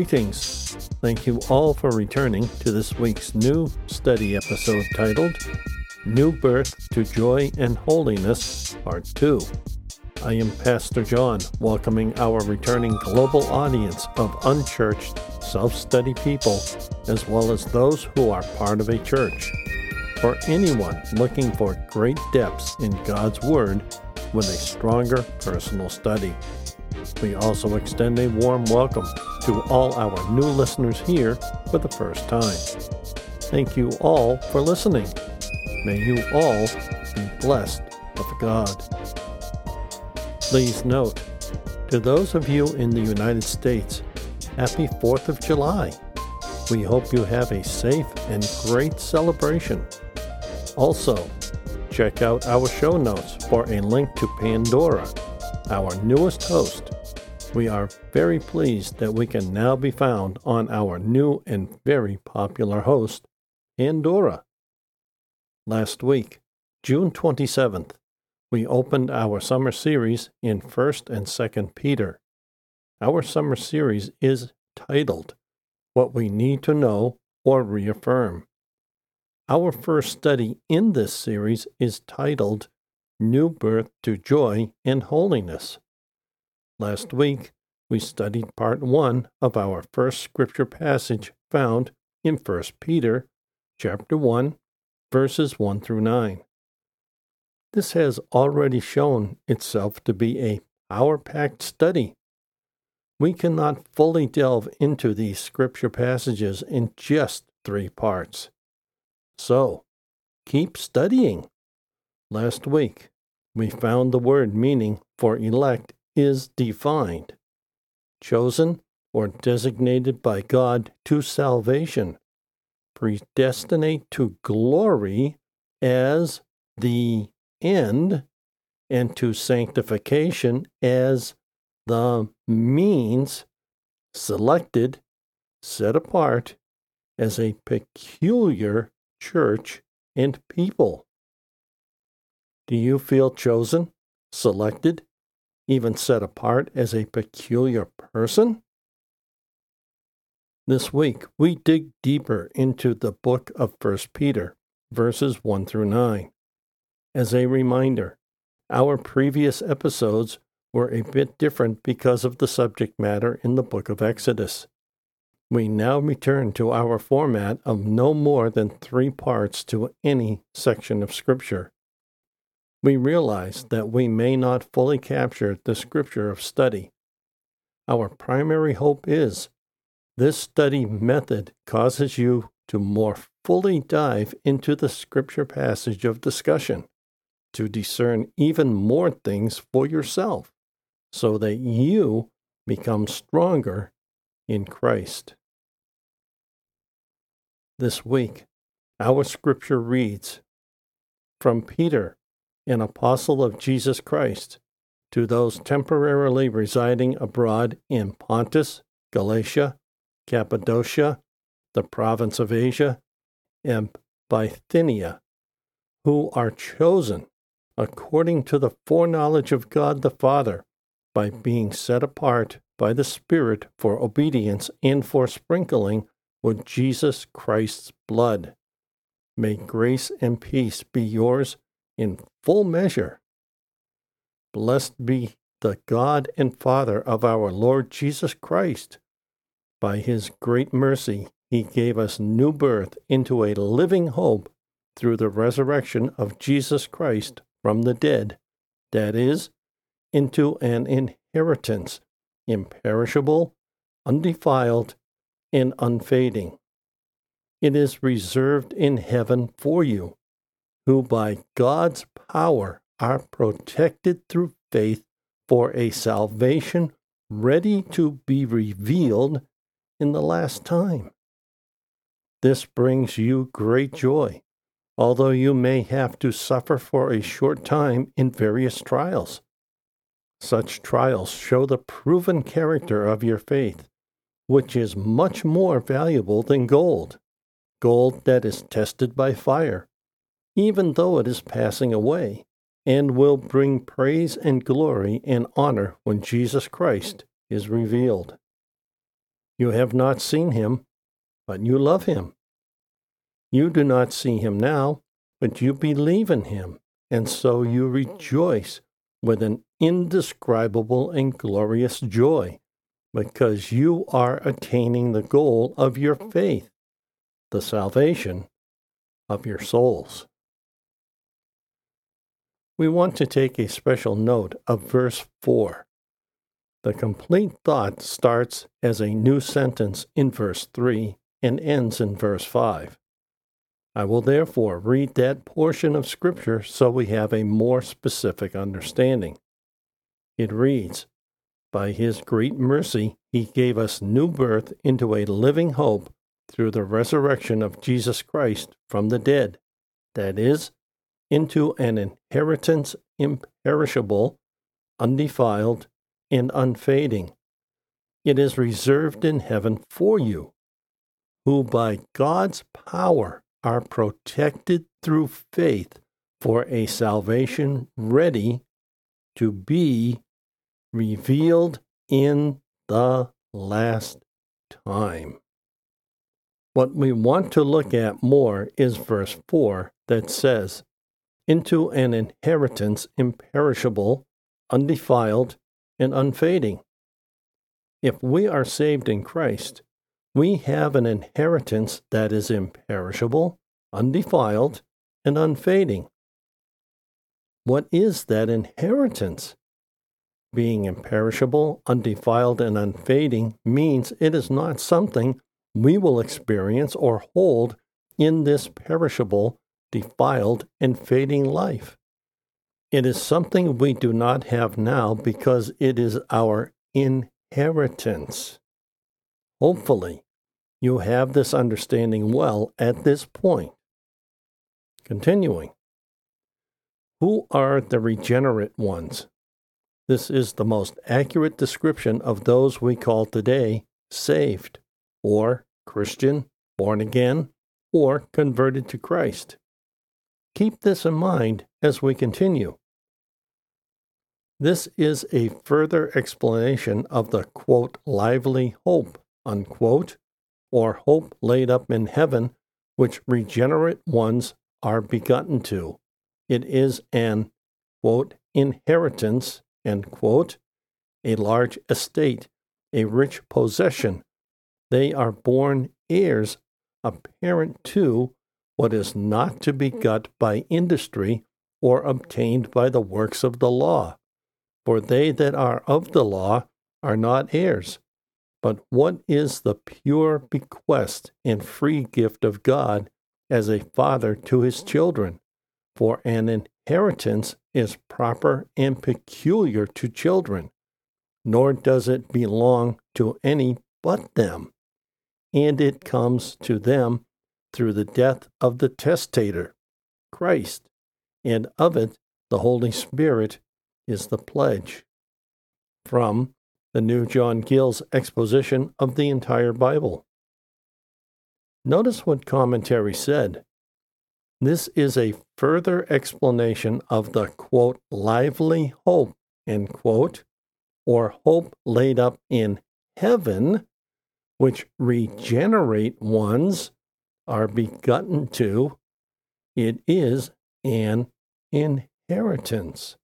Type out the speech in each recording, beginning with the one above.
Greetings. Thank you all for returning to this week's new study episode titled New Birth to Joy and Holiness, Part 2. I am Pastor John, welcoming our returning global audience of unchurched, self study people, as well as those who are part of a church. For anyone looking for great depths in God's Word with a stronger personal study. We also extend a warm welcome to all our new listeners here for the first time. Thank you all for listening. May you all be blessed of God. Please note, to those of you in the United States, happy 4th of July. We hope you have a safe and great celebration. Also, check out our show notes for a link to Pandora, our newest host we are very pleased that we can now be found on our new and very popular host, Pandora. Last week, June 27th, we opened our summer series in 1st and 2nd Peter. Our summer series is titled What We Need to Know or Reaffirm. Our first study in this series is titled New Birth to Joy and Holiness. Last week, we studied part 1 of our first scripture passage found in 1 Peter chapter 1 verses 1 through 9. This has already shown itself to be a power-packed study. We cannot fully delve into these scripture passages in just 3 parts. So, keep studying. Last week, we found the word meaning for elect is defined, chosen or designated by God to salvation, predestinate to glory as the end, and to sanctification as the means, selected, set apart as a peculiar church and people. Do you feel chosen, selected, even set apart as a peculiar person? This week, we dig deeper into the book of 1 Peter, verses 1 through 9. As a reminder, our previous episodes were a bit different because of the subject matter in the book of Exodus. We now return to our format of no more than three parts to any section of Scripture we realize that we may not fully capture the scripture of study. Our primary hope is this study method causes you to more fully dive into the scripture passage of discussion, to discern even more things for yourself, so that you become stronger in Christ. This week, our scripture reads From Peter, an apostle of Jesus Christ, to those temporarily residing abroad in Pontus, Galatia, Cappadocia, the province of Asia, and Bithynia, who are chosen according to the foreknowledge of God the Father, by being set apart by the Spirit for obedience and for sprinkling with Jesus Christ's blood. May grace and peace be yours in full measure. Blessed be the God and Father of our Lord Jesus Christ. By his great mercy, he gave us new birth into a living hope through the resurrection of Jesus Christ from the dead, that is, into an inheritance imperishable, undefiled, and unfading. It is reserved in heaven for you who by God's power are protected through faith for a salvation ready to be revealed in the last time. This brings you great joy, although you may have to suffer for a short time in various trials. Such trials show the proven character of your faith, which is much more valuable than gold, gold that is tested by fire even though it is passing away, and will bring praise and glory and honor when Jesus Christ is revealed. You have not seen him, but you love him. You do not see him now, but you believe in him, and so you rejoice with an indescribable and glorious joy, because you are attaining the goal of your faith, the salvation of your souls. We want to take a special note of verse 4. The complete thought starts as a new sentence in verse 3 and ends in verse 5. I will therefore read that portion of Scripture so we have a more specific understanding. It reads, By His great mercy, He gave us new birth into a living hope through the resurrection of Jesus Christ from the dead, that is, into an inheritance imperishable, undefiled, and unfading. It is reserved in heaven for you, who by God's power are protected through faith for a salvation ready to be revealed in the last time. What we want to look at more is verse 4 that says, Into an inheritance imperishable, undefiled, and unfading. If we are saved in Christ, we have an inheritance that is imperishable, undefiled, and unfading. What is that inheritance? Being imperishable, undefiled, and unfading means it is not something we will experience or hold in this perishable, defiled, and fading life. It is something we do not have now because it is our inheritance. Hopefully, you have this understanding well at this point. Continuing. Who are the regenerate ones? This is the most accurate description of those we call today saved, or Christian, born again, or converted to Christ. Keep this in mind as we continue. This is a further explanation of the quote, lively hope, unquote, or hope laid up in heaven, which regenerate ones are begotten to. It is an, quote, inheritance, quote, a large estate, a rich possession. They are born heirs, apparent to what is not to be got by industry or obtained by the works of the law for they that are of the law are not heirs. But what is the pure bequest and free gift of God as a father to his children? For an inheritance is proper and peculiar to children, nor does it belong to any but them. And it comes to them through the death of the testator, Christ, and of it the Holy Spirit is the pledge. From the New John Gill's exposition of the entire Bible. Notice what commentary said. This is a further explanation of the quote, lively hope, end quote, or hope laid up in heaven, which regenerate ones are begotten to. It is an inheritance.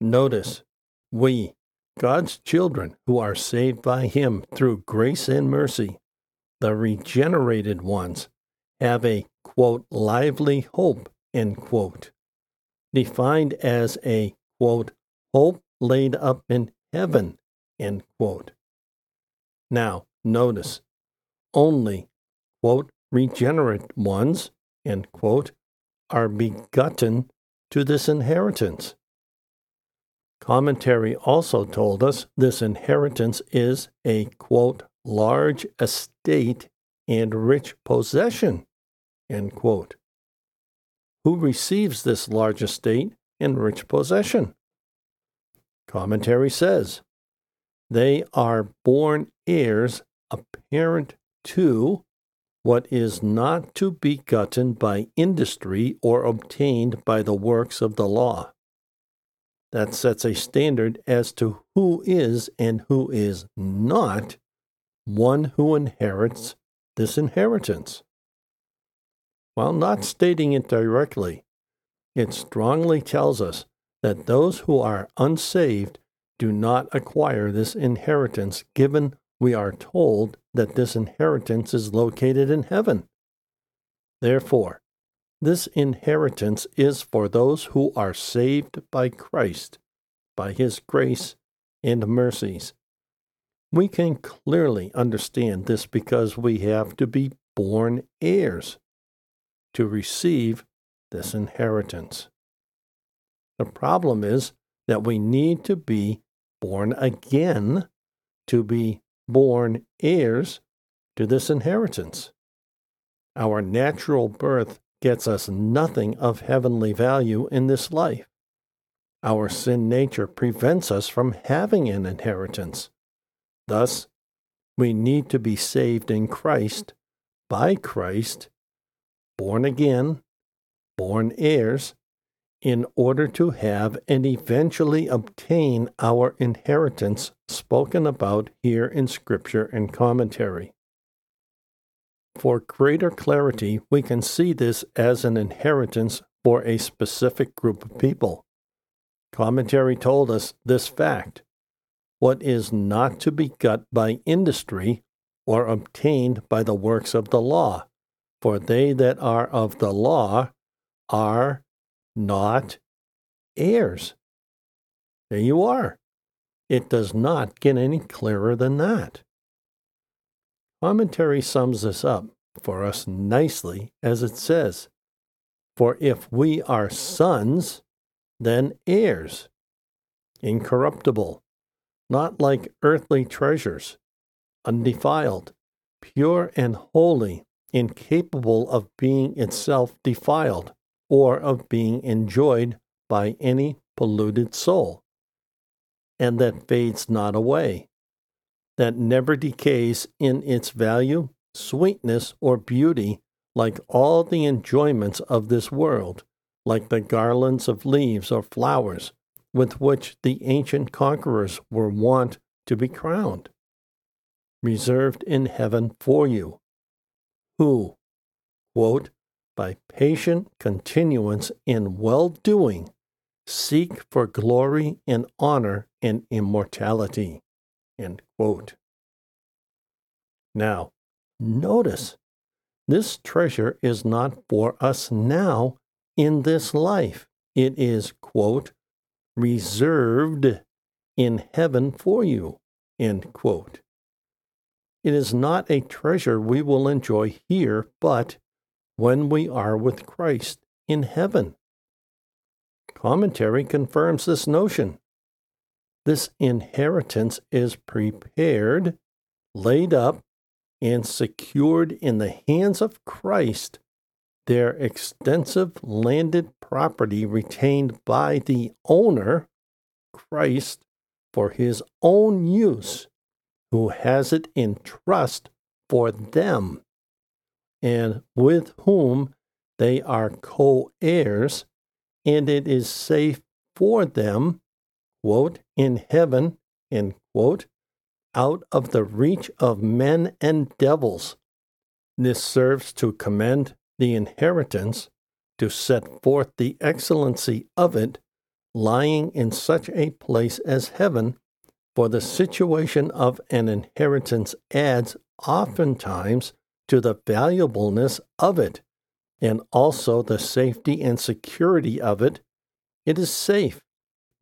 Notice, we, God's children who are saved by Him through grace and mercy, the regenerated ones, have a quote, lively hope, end quote, defined as a quote, hope laid up in heaven, end quote. Now, notice, only, quote, regenerate ones, end quote, are begotten to this inheritance. Commentary also told us this inheritance is a quote, large estate and rich possession, end quote. Who receives this large estate and rich possession? Commentary says, they are born heirs apparent to what is not to be gotten by industry or obtained by the works of the law that sets a standard as to who is and who is not one who inherits this inheritance? While not stating it directly, it strongly tells us that those who are unsaved do not acquire this inheritance, given we are told that this inheritance is located in heaven. Therefore, this inheritance is for those who are saved by Christ, by his grace and mercies. We can clearly understand this because we have to be born heirs to receive this inheritance. The problem is that we need to be born again to be born heirs to this inheritance. Our natural birth gets us nothing of heavenly value in this life. Our sin nature prevents us from having an inheritance. Thus, we need to be saved in Christ, by Christ, born again, born heirs, in order to have and eventually obtain our inheritance spoken about here in Scripture and commentary. For greater clarity, we can see this as an inheritance for a specific group of people. Commentary told us this fact what is not to be got by industry or obtained by the works of the law, for they that are of the law are not heirs. There you are. It does not get any clearer than that. Commentary sums this up for us nicely as it says For if we are sons, then heirs, incorruptible, not like earthly treasures, undefiled, pure and holy, incapable of being itself defiled or of being enjoyed by any polluted soul, and that fades not away that never decays in its value, sweetness, or beauty, like all the enjoyments of this world, like the garlands of leaves or flowers with which the ancient conquerors were wont to be crowned, reserved in heaven for you, who, quote, by patient continuance in well doing, seek for glory and honor and immortality. End quote. Now, notice this treasure is not for us now in this life. It is, quote, reserved in heaven for you, end quote. It is not a treasure we will enjoy here, but when we are with Christ in heaven. Commentary confirms this notion. This inheritance is prepared, laid up, and secured in the hands of Christ, their extensive landed property retained by the owner, Christ, for his own use, who has it in trust for them, and with whom they are co heirs, and it is safe for them quote, in heaven, end quote, out of the reach of men and devils. This serves to commend the inheritance, to set forth the excellency of it, lying in such a place as heaven, for the situation of an inheritance adds oftentimes to the valuableness of it, and also the safety and security of it. It is safe,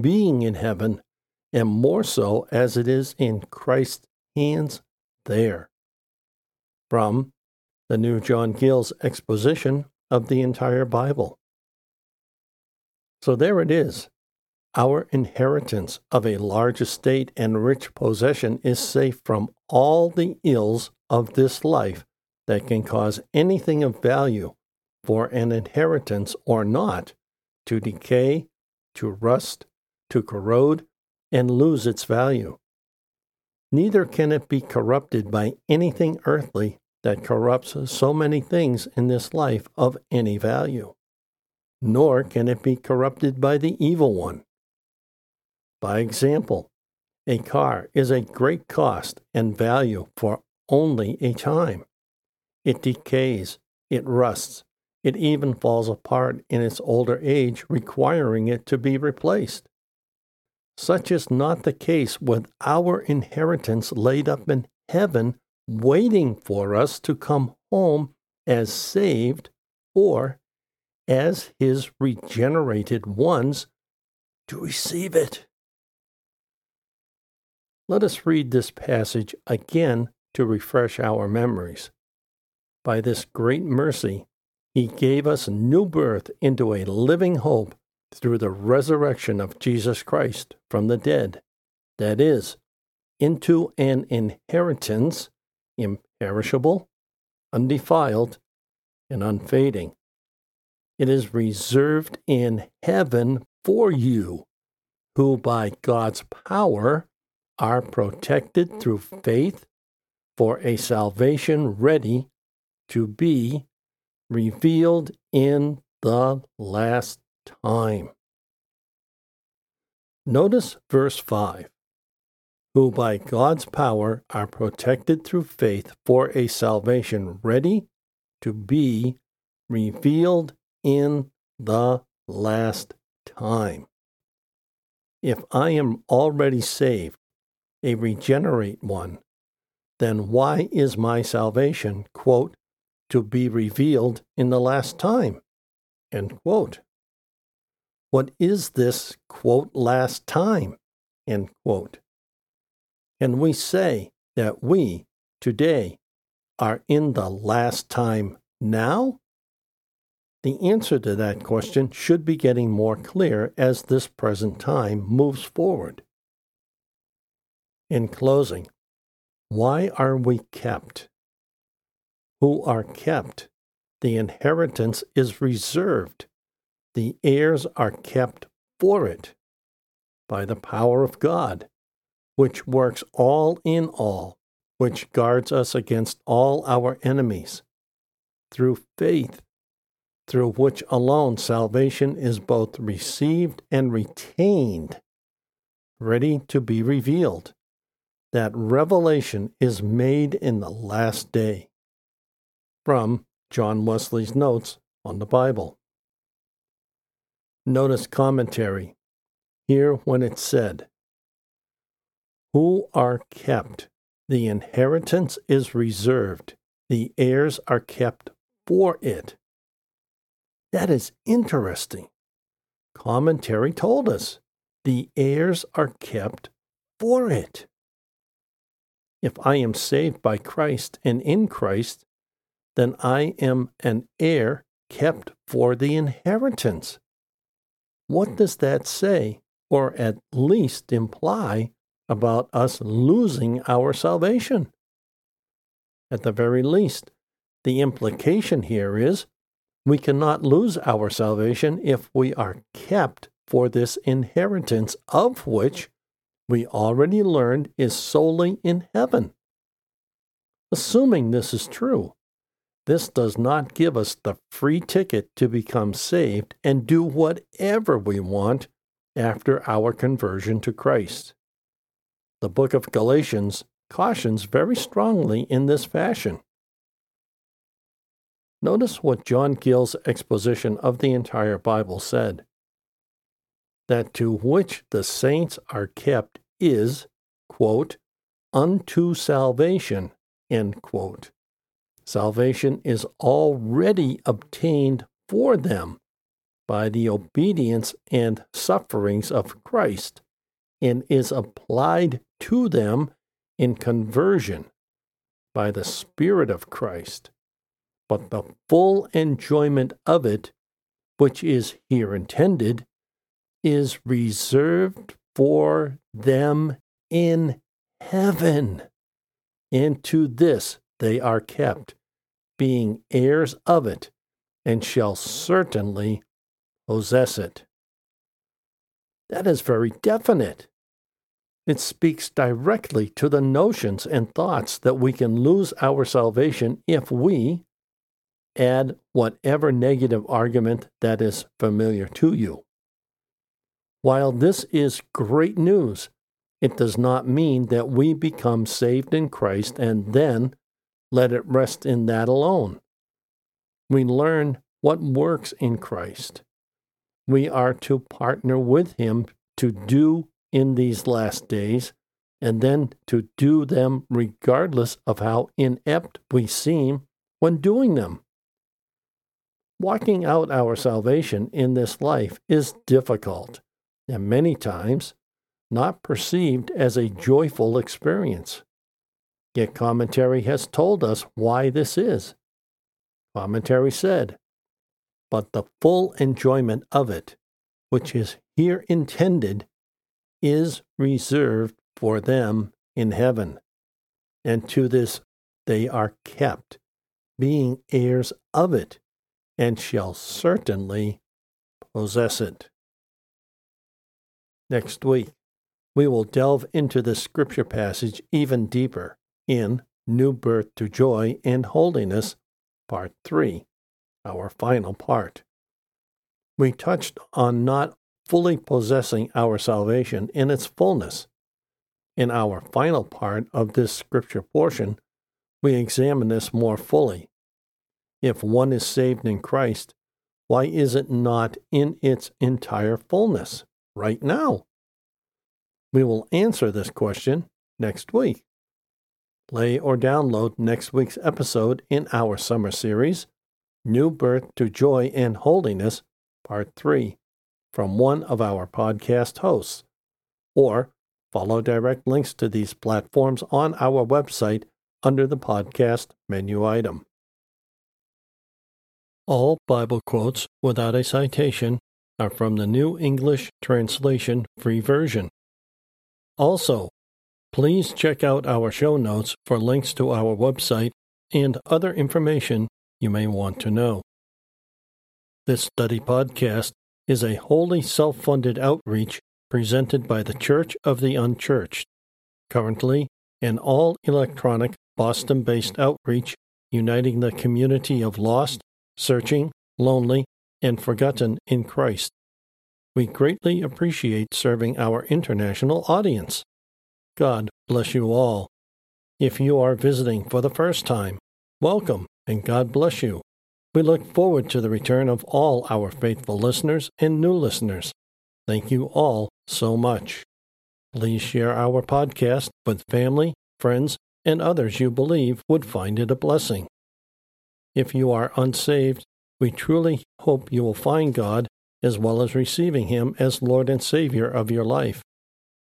being in heaven, and more so as it is in Christ's hands there. From the New John Gill's exposition of the entire Bible. So there it is. Our inheritance of a large estate and rich possession is safe from all the ills of this life that can cause anything of value for an inheritance or not to decay, to rust, to corrode and lose its value. Neither can it be corrupted by anything earthly that corrupts so many things in this life of any value. Nor can it be corrupted by the evil one. By example, a car is a great cost and value for only a time. It decays, it rusts, it even falls apart in its older age, requiring it to be replaced. Such is not the case with our inheritance laid up in heaven, waiting for us to come home as saved or as his regenerated ones to receive it. Let us read this passage again to refresh our memories. By this great mercy, he gave us new birth into a living hope through the resurrection of Jesus Christ from the dead, that is, into an inheritance imperishable, undefiled, and unfading. It is reserved in heaven for you, who by God's power are protected through faith for a salvation ready to be revealed in the last time. Notice verse 5 who by God's power are protected through faith for a salvation ready to be revealed in the last time. If I am already saved, a regenerate one, then why is my salvation, quote, to be revealed in the last time? End quote. What is this, quote, last time? End quote. Can we say that we, today, are in the last time now? The answer to that question should be getting more clear as this present time moves forward. In closing, why are we kept? Who are kept? The inheritance is reserved. The heirs are kept for it by the power of God, which works all in all, which guards us against all our enemies. Through faith, through which alone salvation is both received and retained, ready to be revealed. That revelation is made in the last day. From John Wesley's Notes on the Bible. Notice commentary. Here when it said, Who are kept, the inheritance is reserved, the heirs are kept for it that is interesting. Commentary told us the heirs are kept for it. If I am saved by Christ and in Christ, then I am an heir kept for the inheritance. What does that say, or at least imply, about us losing our salvation? At the very least, the implication here is we cannot lose our salvation if we are kept for this inheritance, of which we already learned is solely in heaven. Assuming this is true, this does not give us the free ticket to become saved and do whatever we want after our conversion to Christ. The book of Galatians cautions very strongly in this fashion. Notice what John Gill's exposition of the entire Bible said that to which the saints are kept is, quote, unto salvation, end quote. Salvation is already obtained for them by the obedience and sufferings of Christ and is applied to them in conversion by the Spirit of Christ but the full enjoyment of it, which is here intended, is reserved for them in heaven. And to this they are kept, being heirs of it, and shall certainly possess it. That is very definite. It speaks directly to the notions and thoughts that we can lose our salvation if we, add whatever negative argument that is familiar to you. While this is great news, It does not mean that we become saved in Christ and then let it rest in that alone. We learn what works in Christ. We are to partner with Him to do in these last days, and then to do them regardless of how inept we seem when doing them. Walking out our salvation in this life is difficult, and many times not perceived as a joyful experience. Yet commentary has told us why this is. Commentary said, But the full enjoyment of it, which is here intended, is reserved for them in heaven. And to this they are kept, being heirs of it, and shall certainly possess it. Next week, we will delve into this scripture passage even deeper in New Birth to Joy and Holiness, Part 3, our final part. We touched on not fully possessing our salvation in its fullness. In our final part of this scripture portion, we examine this more fully. If one is saved in Christ, why is it not in its entire fullness right now? We will answer this question next week. Play or download next week's episode in our summer series, New Birth to Joy and Holiness, Part 3, from one of our podcast hosts, or follow direct links to these platforms on our website under the podcast menu item. All Bible quotes without a citation are from the New English Translation Free Version. Also, please check out our show notes for links to our website and other information you may want to know. This study podcast is a wholly self funded outreach presented by the Church of the Unchurched, currently an all electronic Boston based outreach uniting the community of lost, searching, lonely, and forgotten in Christ. We greatly appreciate serving our international audience. God bless you all. If you are visiting for the first time, welcome and God bless you. We look forward to the return of all our faithful listeners and new listeners. Thank you all so much. Please share our podcast with family, friends, and others you believe would find it a blessing. If you are unsaved, we truly hope you will find God as well as receiving Him as Lord and Savior of your life.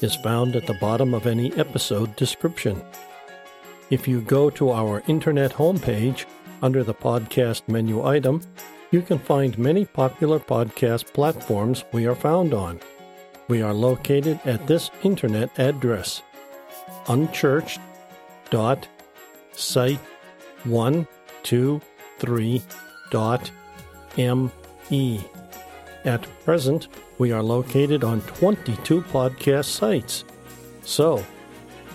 is found at the bottom of any episode description. If you go to our internet homepage under the podcast menu item, you can find many popular podcast platforms we are found on. We are located at this internet address unchurched.site123.me. At present, we are located on 22 podcast sites. So,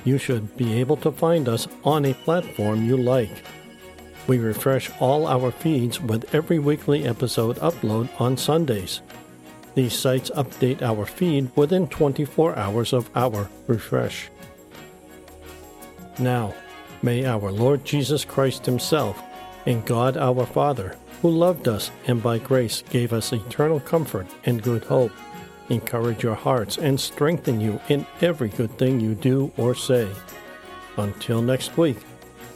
you should be able to find us on a platform you like. We refresh all our feeds with every weekly episode upload on Sundays. These sites update our feed within 24 hours of our refresh. Now, may our Lord Jesus Christ Himself and God our Father who loved us and by grace gave us eternal comfort and good hope, encourage your hearts and strengthen you in every good thing you do or say. Until next week,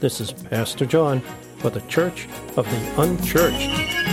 this is Pastor John for the Church of the Unchurched.